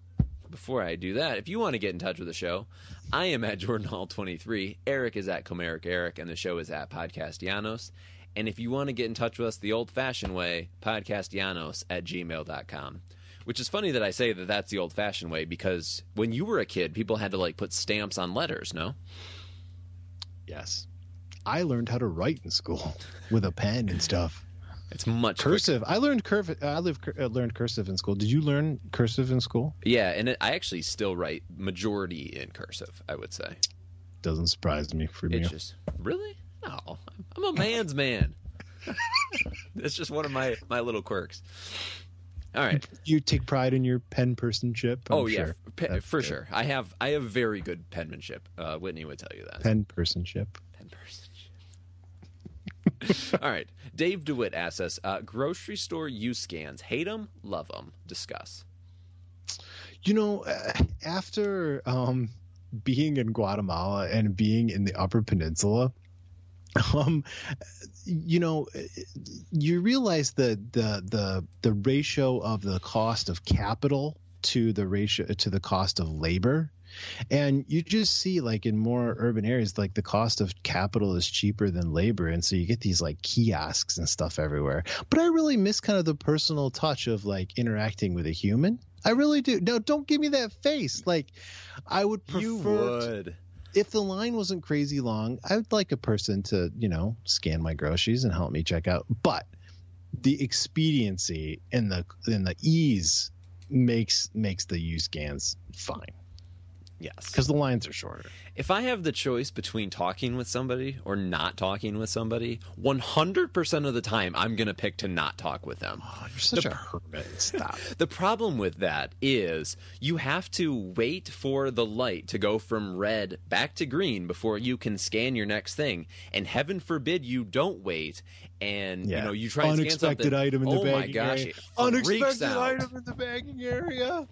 before I do that, if you want to get in touch with the show, I am at Jordan Hall 23. Eric is at Comerica Eric, and the show is at Podcastellanos. And if you want to get in touch with us the old fashioned way, podcastellanos at gmail.com. Which is funny that I say that that's the old fashioned way because when you were a kid, people had to like put stamps on letters, no?
Yes. I learned how to write in school with a pen and stuff.
It's much
cursive. I learned curve. I lived, uh, learned cursive in school. Did you learn cursive in school?
Yeah, and it, I actually still write majority in cursive. I would say.
Doesn't surprise me for me.
just really no. I'm a man's man. It's just one of my my little quirks. All right.
You take pride in your pen personship. I'm
oh yeah,
sure.
Pe- for
good.
sure. I have I have very good penmanship. Uh, Whitney would tell you that.
Pen personship.
Pen personship. All right. Dave DeWitt asks us: uh, grocery store use scans. Hate them, love them. Discuss.
You know, uh, after um, being in Guatemala and being in the Upper Peninsula, um, you know, you realize the the the the ratio of the cost of capital to the ratio to the cost of labor. And you just see like in more urban areas, like the cost of capital is cheaper than labor. And so you get these like kiosks and stuff everywhere. But I really miss kind of the personal touch of like interacting with a human. I really do. No, don't give me that face. Like I would prefer
You would.
if the line wasn't crazy long, I would like a person to, you know, scan my groceries and help me check out. But the expediency and the and the ease makes makes the use scans fine
Yes.
because the lines are shorter.
If I have the choice between talking with somebody or not talking with somebody, 100% of the time I'm going to pick to not talk with them.
Oh, you're such a hermit. Stop.
The problem with that is you have to wait for the light to go from red back to green before you can scan your next thing. And heaven forbid you don't wait and you know you try and scan
Unexpected
something.
item in the
oh my gosh,
area. Unexpected
out.
item in the bagging area.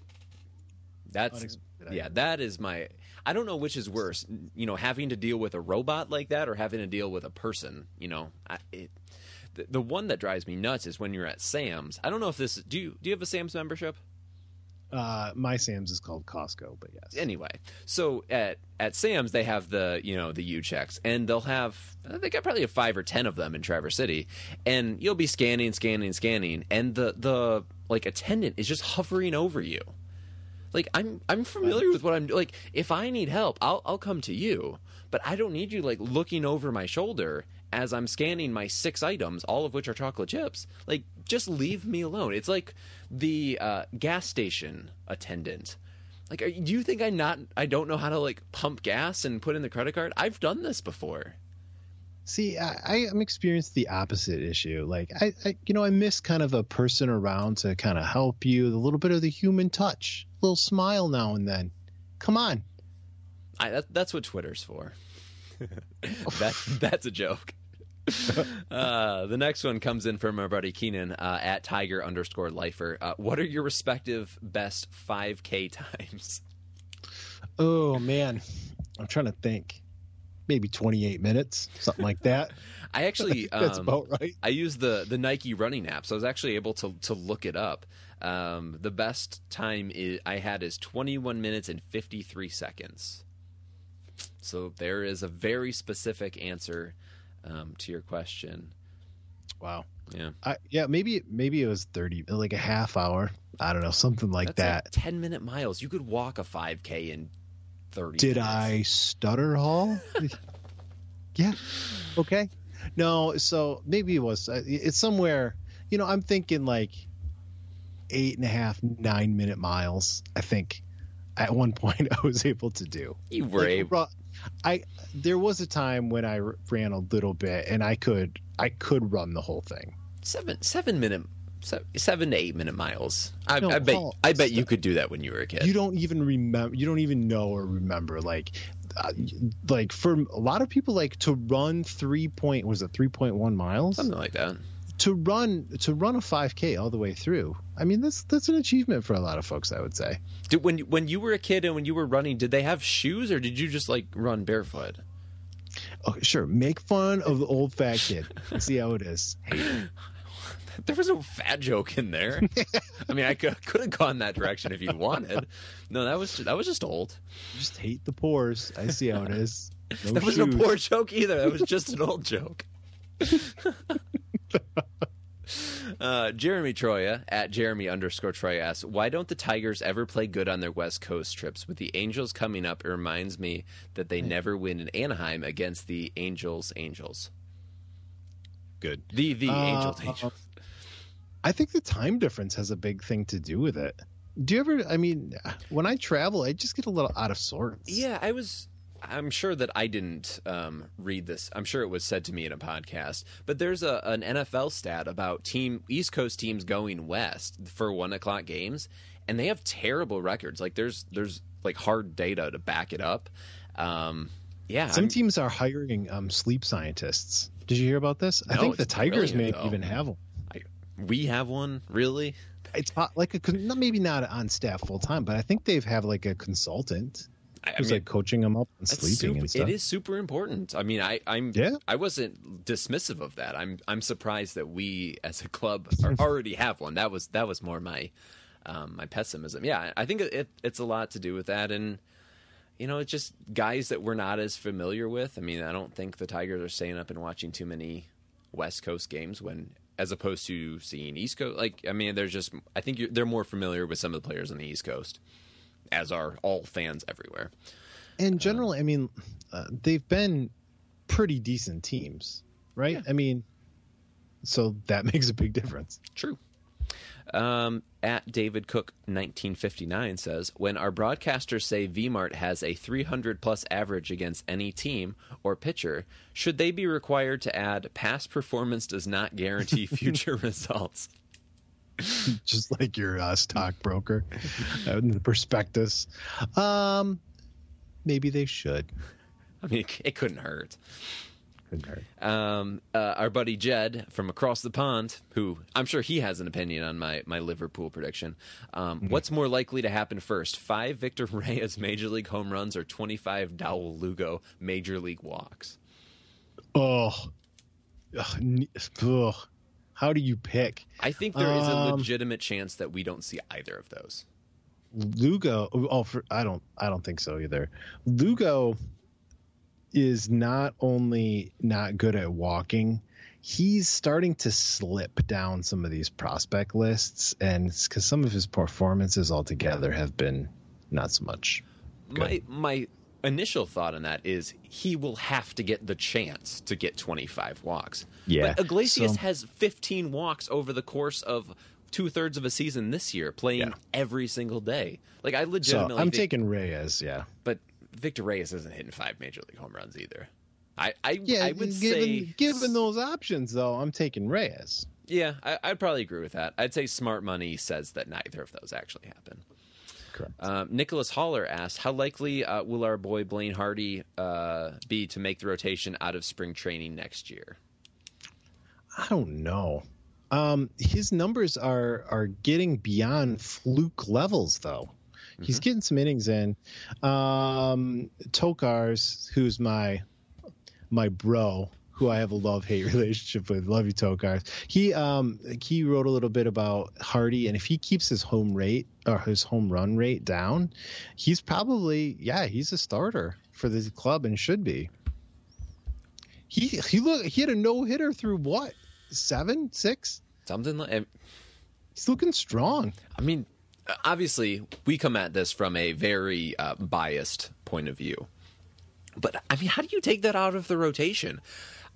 That's Yeah, that is my. I don't know which is worse, you know, having to deal with a robot like that or having to deal with a person. You know, I, it, the, the one that drives me nuts is when you're at Sam's. I don't know if this. Do you do you have a Sam's membership?
Uh, my Sam's is called Costco, but yes.
Anyway, so at at Sam's they have the you know the U checks, and they'll have they got probably have five or ten of them in Traverse City, and you'll be scanning, scanning, scanning, and the the like attendant is just hovering over you. Like I'm I'm familiar with what I'm like. If I need help, I'll I'll come to you, but I don't need you like looking over my shoulder as I'm scanning my six items, all of which are chocolate chips. Like just leave me alone. It's like the uh, gas station attendant. Like, are, do you think I not I don't know how to like pump gas and put in the credit card? I've done this before.
See, I, I am experienced the opposite issue. Like, I, I, you know, I miss kind of a person around to kind of help you, a little bit of the human touch, a little smile now and then. Come on.
I that, that's what Twitter's for. that that's a joke. uh, the next one comes in from our buddy Keenan uh, at Tiger underscore Lifer. Uh, what are your respective best 5K times?
Oh man, I'm trying to think. Maybe 28 minutes, something like that.
I actually
That's
um,
about right.
I use the the Nike running app, so I was actually able to to look it up. Um, the best time is, I had is 21 minutes and 53 seconds. So there is a very specific answer um, to your question.
Wow.
Yeah,
I, yeah, maybe maybe it was 30, like a half hour. I don't know, something like
that's
that.
like 10 minute miles. You could walk a 5K in 30.
Did
minutes.
I stutter, Hall? yeah. Okay. No, so maybe it was. uh, It's somewhere. You know, I'm thinking like eight and a half, nine minute miles. I think at one point I was able to do.
You were
Like,
able.
I there was a time when I ran a little bit and I could I could run the whole thing.
Seven seven minute se- seven to eight minute miles. I,
No,
I bet
Paul,
I bet you could do that when you were a kid.
You don't even remember. You don't even know or remember. Like, uh, like for a lot of people, like to run three point was it three point one miles
Something like that.
to run to run a five k all the way through. I mean, that's that's an achievement for a lot of folks. I would say.
Did, when when you were a kid and when you were running, did they have shoes or did you just like run barefoot?
Oh, sure. Make fun of the old fat kid. See how it is.
There was no fat joke in there. I mean, I could could have gone that direction if you wanted. No, that was that was just old.
Just hate the pores. I see how it is. No
that wasn't a poor joke either. That was just an old joke. Uh, Jeremy Troya at Jeremy underscore Troya asks, "Why don't the Tigers ever play good on their West Coast trips? With the Angels coming up, it reminds me that they never win in Anaheim against the Angels. Angels,
Good.
the the
Uh,
Angels. Angels.
I think the time difference has a big thing to do with it. Do you ever? I mean, when I travel, I just get a little out of sorts.
Yeah, I was. I'm sure that I didn't um, read this. I'm sure it was said to me in a podcast. But there's a, an NFL stat about team East Coast teams going west for one o'clock games, and they have terrible records. Like there's there's like hard data to back it up. Um, yeah,
Some
I'm-
teams are hiring um, sleep scientists. Did you hear about this? I think the Tigers may
though.
even have one.
We have one really.
It's like a maybe not on staff full time, but I think they've have like a consultant
I, I
who's
mean,
like coaching them up
That's
sleeping
super,
and stuff.
It is super important. I mean, I, I'm
Yeah.
I wasn't dismissive of that. I'm I'm surprised that we as a club are, already have one. That was that was more my um, my pessimism. Yeah, I think it, it's a lot to do with that, and you know, it's just guys that we're not as familiar with. I mean, I don't think the Tigers are staying up and watching too many West Coast games when. As opposed to seeing East Coast, like I mean, there's just I think you're, they're more familiar with some of the players on the East Coast, as are all fans everywhere.
in general, I mean, uh, they've been pretty decent teams, right? I mean, so that makes a big difference.
True. Um, at David Cook 1959 says, when our broadcasters say VMart has a 300 plus average against any team or pitcher, should they be required to add past performance does not guarantee future results?
Just like your uh, stockbroker uh, in the prospectus. Um, maybe they should.
I mean, it, it couldn't hurt. Um, uh, our buddy Jed from across the pond, who I'm sure he has an opinion on my, my Liverpool prediction. Um, What's more likely to happen first? Five Victor Reyes major league home runs or 25 Dawel Lugo major league walks?
Oh, ugh, ugh. how do you pick?
I think there is a
Um,
legitimate chance that we don't see either of those.
Lugo. Oh, for, I don't. I don't think so either. Lugo is not only not good at walking, he's starting to slip down some of these prospect lists, and it's because some of his performances altogether have been not so much.
My my initial thought on that is he will have to get the chance to get 25 walks.
Yeah,
But Iglesias
so-
has 15 walks over the course of two thirds of a season this year, playing
Yeah.
every single day. Like I
So
legitimately,
I'm
think-
taking Reyes. Yeah.
but Victor Reyes isn't hitting five major league home runs either. I I,
Yeah,
I would
given
say
given those options though, I'm taking Reyes.
yeah, I, I'd probably agree with that. I'd say smart money says that neither of those actually happen.
Correct.
Um, Nicholas Haller asked, "How likely uh, will our boy Blaine Hardy uh, be to make the rotation out of spring training next year?"
I don't know. Um, his numbers are are getting beyond fluke levels though. He's getting some innings in. Um, Tokars, who's my my bro, who I have a love hate relationship with. Love you, Tokars. He um he wrote a little bit about Hardy, and if he keeps his home rate or his home run rate down, he's probably yeah he's a starter for the club and should be. He he look he had a no hitter through what seven six.
Something like.
He's looking strong.
I mean, obviously, we come at this from a very uh, biased point of view. But I mean, how do you take that out of the rotation?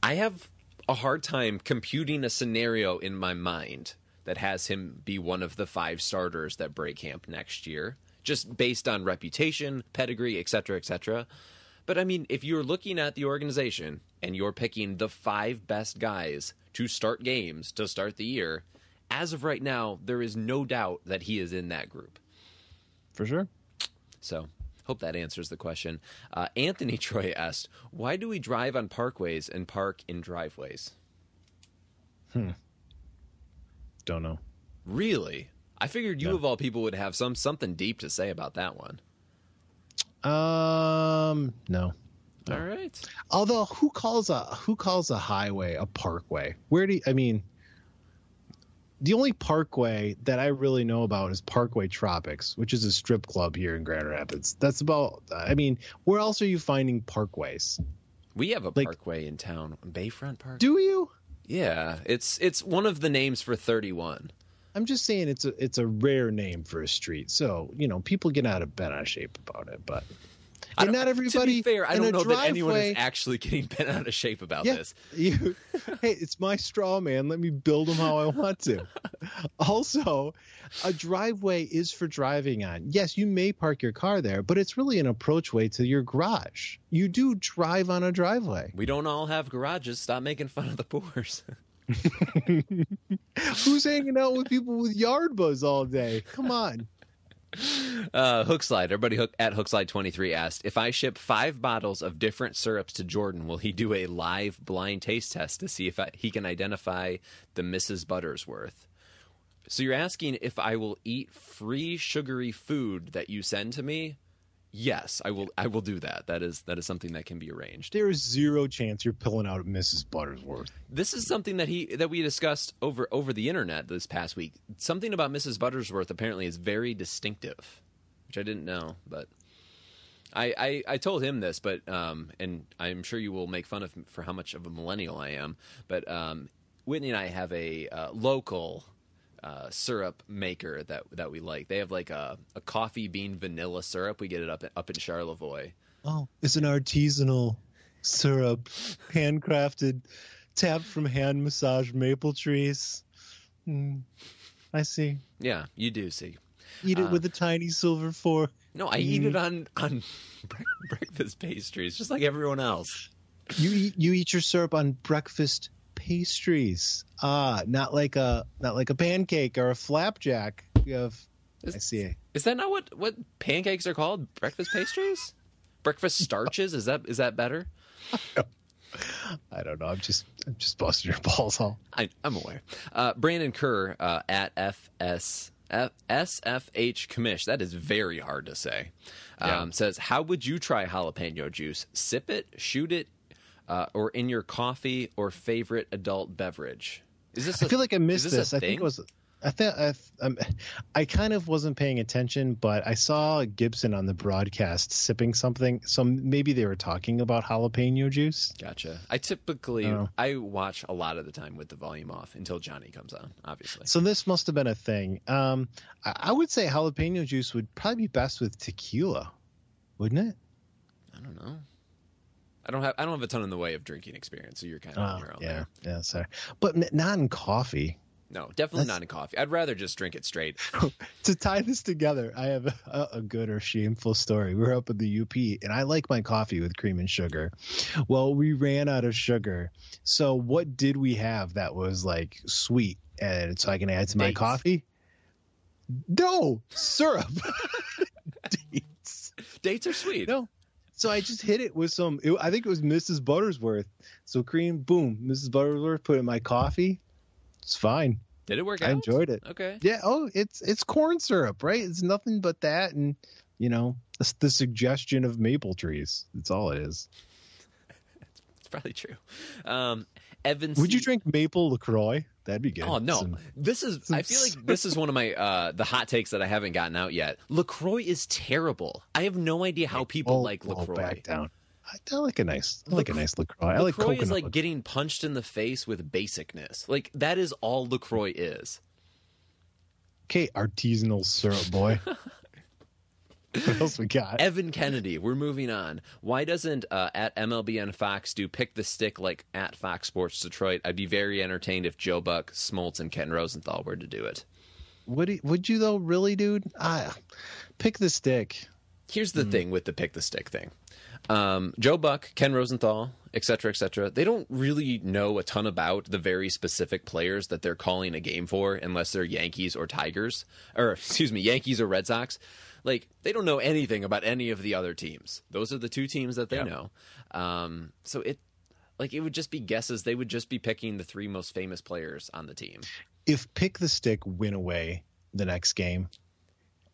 I have a hard time computing a scenario in my mind that has him be one of the five starters that break camp next year, just based on reputation, pedigree, etc., etc. But I mean, if you're looking at the organization and you're picking the five best guys to start games to start the year, as of right now, there is no doubt that he is in that group.
For sure.
So, hope that answers the question. Uh, Anthony Troy asked, "Why do we drive on parkways and park in driveways?" Hmm.
Don't know.
Really? I figured you of all people would have some something deep to say about that one.
Um, no.
All right.
Although, who calls a who calls a highway a parkway? Where do you, I mean? The only parkway that I really know about is Parkway Tropics, which is a strip club here in Grand Rapids. That's about. I mean, where else are you finding parkways?
We have a
Like-
parkway in town, Bayfront Park.
Do you?
Yeah, it's it's one of the names for 31.
I'm just saying it's a it's a rare name for a street. So you know people get out of bent out of shape about it, but
I
not everybody.
To be fair, I don't know that anyone is actually getting bent out of shape about
yeah,
this.
You, hey, it's my straw man. Let me build them how I want to. also, a driveway is for driving on. Yes, you may park your car there, but it's really an approachway to your garage. You do drive on a driveway.
We don't all have garages. Stop making fun of the poors.
Who's hanging out with people with yard buzz all day? Come on.
Uh, Hookslide, everybody hook, at Hookslide23 asked if I ship five bottles of different syrups to Jordan, will he do a live blind taste test to see if I, he can identify the Mrs. Buttersworth? So you're asking if I will eat free sugary food that you send to me? Yes, I will. I will do that. That is that is something that can be arranged.
There is zero chance you're pulling out Mrs. Buttersworth.
This is something that he that we discussed over over the internet this past week. Something about Mrs. Buttersworth apparently is very distinctive, which I didn't know. But I I, I told him this, but um, and I'm sure you will make fun of for how much of a millennial I am. But um, Whitney and I have a uh, local. Uh, syrup maker that that we like. They have like a, a coffee bean vanilla syrup. We get it up up in Charlevoix.
Oh, it's an artisanal syrup, handcrafted, tapped from hand massaged maple trees. Hmm, I see.
Yeah, you do see.
Eat it
Uh,
with a tiny silver fork.
No, I eat it on on breakfast pastries, just like everyone else.
You eat you eat your syrup on breakfast pastries. Ah, not like a not like a pancake or a flapjack. You have. I see.
Is that not what what pancakes are called? Breakfast pastries? Breakfast starches? Is that is that better?
I don't know. I'm just I'm just busting your balls all.
I, I'm aware. Uh, Brandon Kerr uh, at FS. F- SFH Commish, that is very hard to say. Um, Says, how would you try jalapeno juice? Sip it, shoot it, uh, or in your coffee or favorite adult beverage? Is this?
I feel like I missed
this.
this. I think it was. I think I, um, I kind of wasn't paying attention, but I saw Gibson on the broadcast sipping something. So maybe they were talking about jalapeno juice.
Gotcha. I typically
Oh.
I watch a lot of the time with the volume off until Johnny comes on. Obviously,
So this must have been a thing. Um, I, I would say jalapeno juice would probably be best with tequila, wouldn't it?
I don't know. I don't have I don't have a ton in the way of drinking experience, so you're kind ah, of on
Oh,
your own
yeah,
there.
yeah, sorry, but not in coffee.
No, definitely
That's-
not in coffee. I'd rather just drink it straight.
to tie this together, I have a, a good or shameful story. We were up at the UP, and I like my coffee with cream and sugar. Well, we ran out of sugar. So, what did we have that was like sweet, and so I can add to my
Dates.
coffee? No syrup. Dates.
Dates are sweet.
No. So I just hit it with some. It, I think it was Mrs. Buttersworth. So cream, boom, Mrs. Buttersworth. Put in my coffee. It's fine.
Did it work
I
out?
enjoyed it.
Okay.
Yeah. Oh, it's it's corn syrup, right? It's nothing but that, and you know, the, the suggestion of maple trees. That's all it is.
It's probably true. Um, Evan,
Would you drink maple Lacroix? That'd be good.
Oh no!
Some-
this is. I feel like this is one of my uh, the hot takes that I haven't gotten out yet. Lacroix is terrible. I have no idea how people
oh,
like
oh,
Lacroix.
back down. I, I like a nice. I like a nice Lacroix. I like
Lacroix
coconut.
is like getting punched in the face with basicness. Like that is all Lacroix is.
okay, artisanal syrup boy. what else we got?
Evan Kennedy, we're moving on. Why doesn't uh, at MLBN Fox do pick the stick like at Fox Sports Detroit? I'd be very entertained if Joe Buck, Smoltz, and Ken Rosenthal were to do it.
Would he, would you though? Really, dude? Ah, pick the stick.
Here's the thing with the pick the stick thing. Um, Joe Buck, Ken Rosenthal, et cetera, et cetera, they don't really know a ton about the very specific players that they're calling a game for unless they're Yankees or Tigers, or excuse me, Yankees or Red Sox. Like, they don't know anything about any of the other teams. Those are the two teams that they know. Um, so it, like, it would just be guesses. They would just be picking the three most famous players on the team.
If pick the stick win away the next game,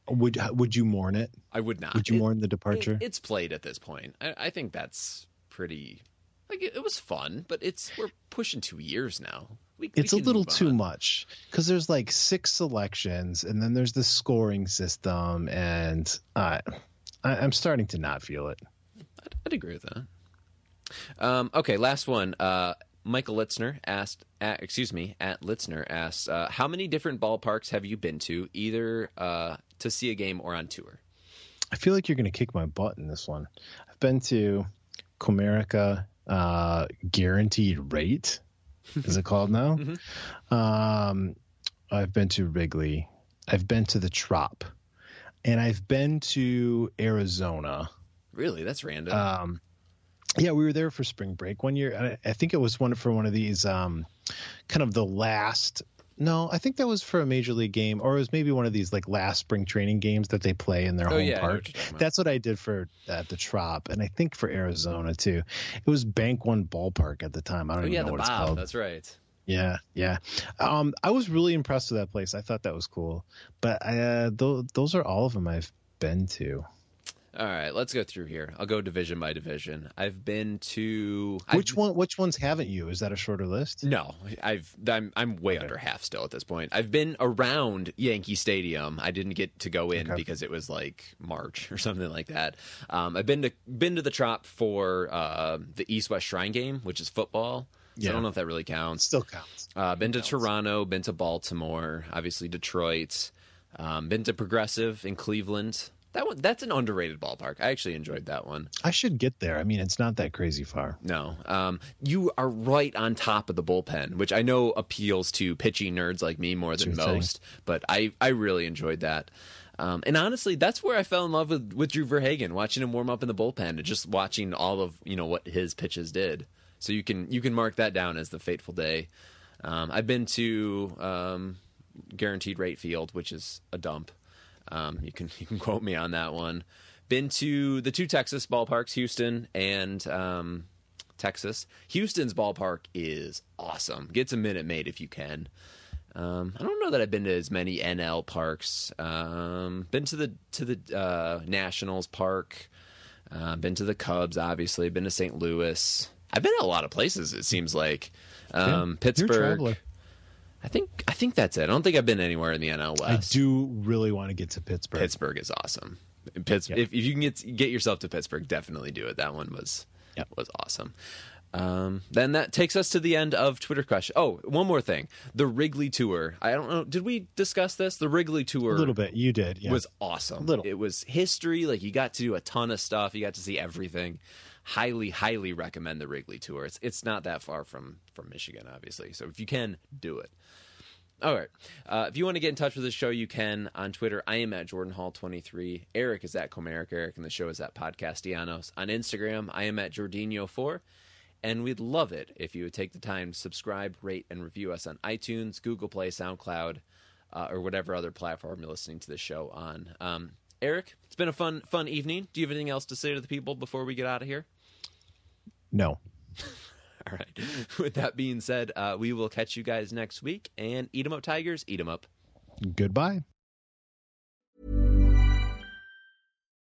would would you mourn it?
I would not.
Would you
It-
mourn the departure?
It, it's played at this point. I, I think that's pretty. Like it, it was fun, but it's we're pushing two years now. We, we
it's a little too much because there's like six selections and then there's the scoring system and uh, I, I'm starting to not feel it.
I'd, I'd agree with that. Um, okay, last one. Uh, Michael Litzner asked, at, excuse me, at Litzner asked, uh, how many different ballparks have you been to, either uh, to see a game or on tour?
I feel like you're going to kick my butt in this one. I've been to Comerica uh, Guaranteed Rate. Is it called now?
Mm-hmm.
Um, I've been to Wrigley. I've been to the Trop, and I've been to Arizona.
Really, that's random.
Um, yeah, we were there for spring break one year. I, I think it was one for one of these, um, kind of the last. No, I think that was for a major league game, or it was maybe one of these like last spring training games that they play in their
Oh,
home
yeah, I what
park.
about.
That's what I did for at the Trop, and I think for Arizona too. It was Bank One Ballpark at the time. I don't
oh
even
yeah,
know what it's called.
That's right.
Yeah, yeah. Um, I was really impressed with that place. I thought that was cool. But uh, th- those are all of them I've been to.
All right, let's go through here. I'll go division by division. I've been to
Which
I've,
one? Which ones haven't you? Is that a shorter list?
No, I've I'm I'm way under half still at this point. I've been around Yankee Stadium. I didn't get to go in
Okay.
because it was like March or something like that. Um, I've been to been to the Trop for uh, the East West Shrine game, which is football. So I don't know if that really counts.
Still counts.
Uh, been to Toronto, been to Baltimore, obviously Detroit, um, been to Progressive in Cleveland. That one, that's an underrated ballpark. I actually enjoyed that one.
I should get there. I mean, it's not that crazy far.
No, um, you are right on top of the bullpen, which I know appeals to pitching nerds like me more than
Sure thing.
most. But I, I really enjoyed that. Um, and honestly, that's where I fell in love with, with Drew Verhagen, watching him warm up in the bullpen and just watching all of you know what his pitches did. So you can you can mark that down as the fateful day. Um, I've been to um, Guaranteed Rate Field, which is a dump. Um, you can you can quote me on that one. Been to the two Texas ballparks, Houston and um, Texas. Houston's ballpark is awesome. Gets a minute made if you can. Um, I don't know that I've been to as many NL parks. Um, been to the to the uh, Nationals park. Uh, been to the Cubs, obviously. Been to St. Louis. I've been to a lot of places. It seems like um,
Yeah,
Pittsburgh. I think I think that's it. I don't think I've been anywhere in the NL
I do really want to get to Pittsburgh.
Pittsburgh is awesome. Pittsburgh.
Yeah.
if, if you can get get yourself to Pittsburgh, definitely do it. That one was was awesome. Um, then that takes us to the end of Twitter Crush. Oh, one more thing: the Wrigley tour. I don't know. Did we discuss this? The Wrigley tour
A little bit. You did. Yeah.
was awesome.
Little.
It was history. Like you got to do a ton of stuff. You got to see everything. Highly, highly recommend the Wrigley tour. It's it's not that far from from Michigan, obviously. So if you can, do it. All right. Uh, if you want to get in touch with the show, you can on Twitter. I am at Jordan Hall 23. Eric is at Comerica Eric, and the show is at Podcastellanos. On Instagram, I am at Jordinho4. And we'd love it if you would take the time to subscribe, rate, and review us on iTunes, Google Play, SoundCloud, uh, or whatever other platform you're listening to the show on. Um, Eric, it's been a fun, fun evening. Do you have anything else to say to the people before we get out of here?
No.
All right. With that being said, uh, we will catch you guys next week. And eat 'em up, Tigers. Eat 'em up.
Goodbye.